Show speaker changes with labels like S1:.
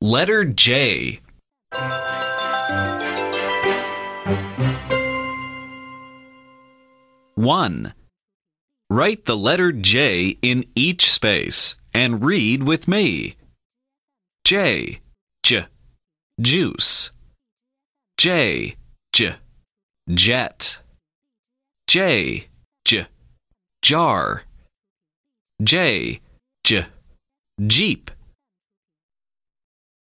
S1: Letter J. One. Write the letter J in each space and read with me. J, j, juice. J, j, jet. J, j, jar. J, j, jeep.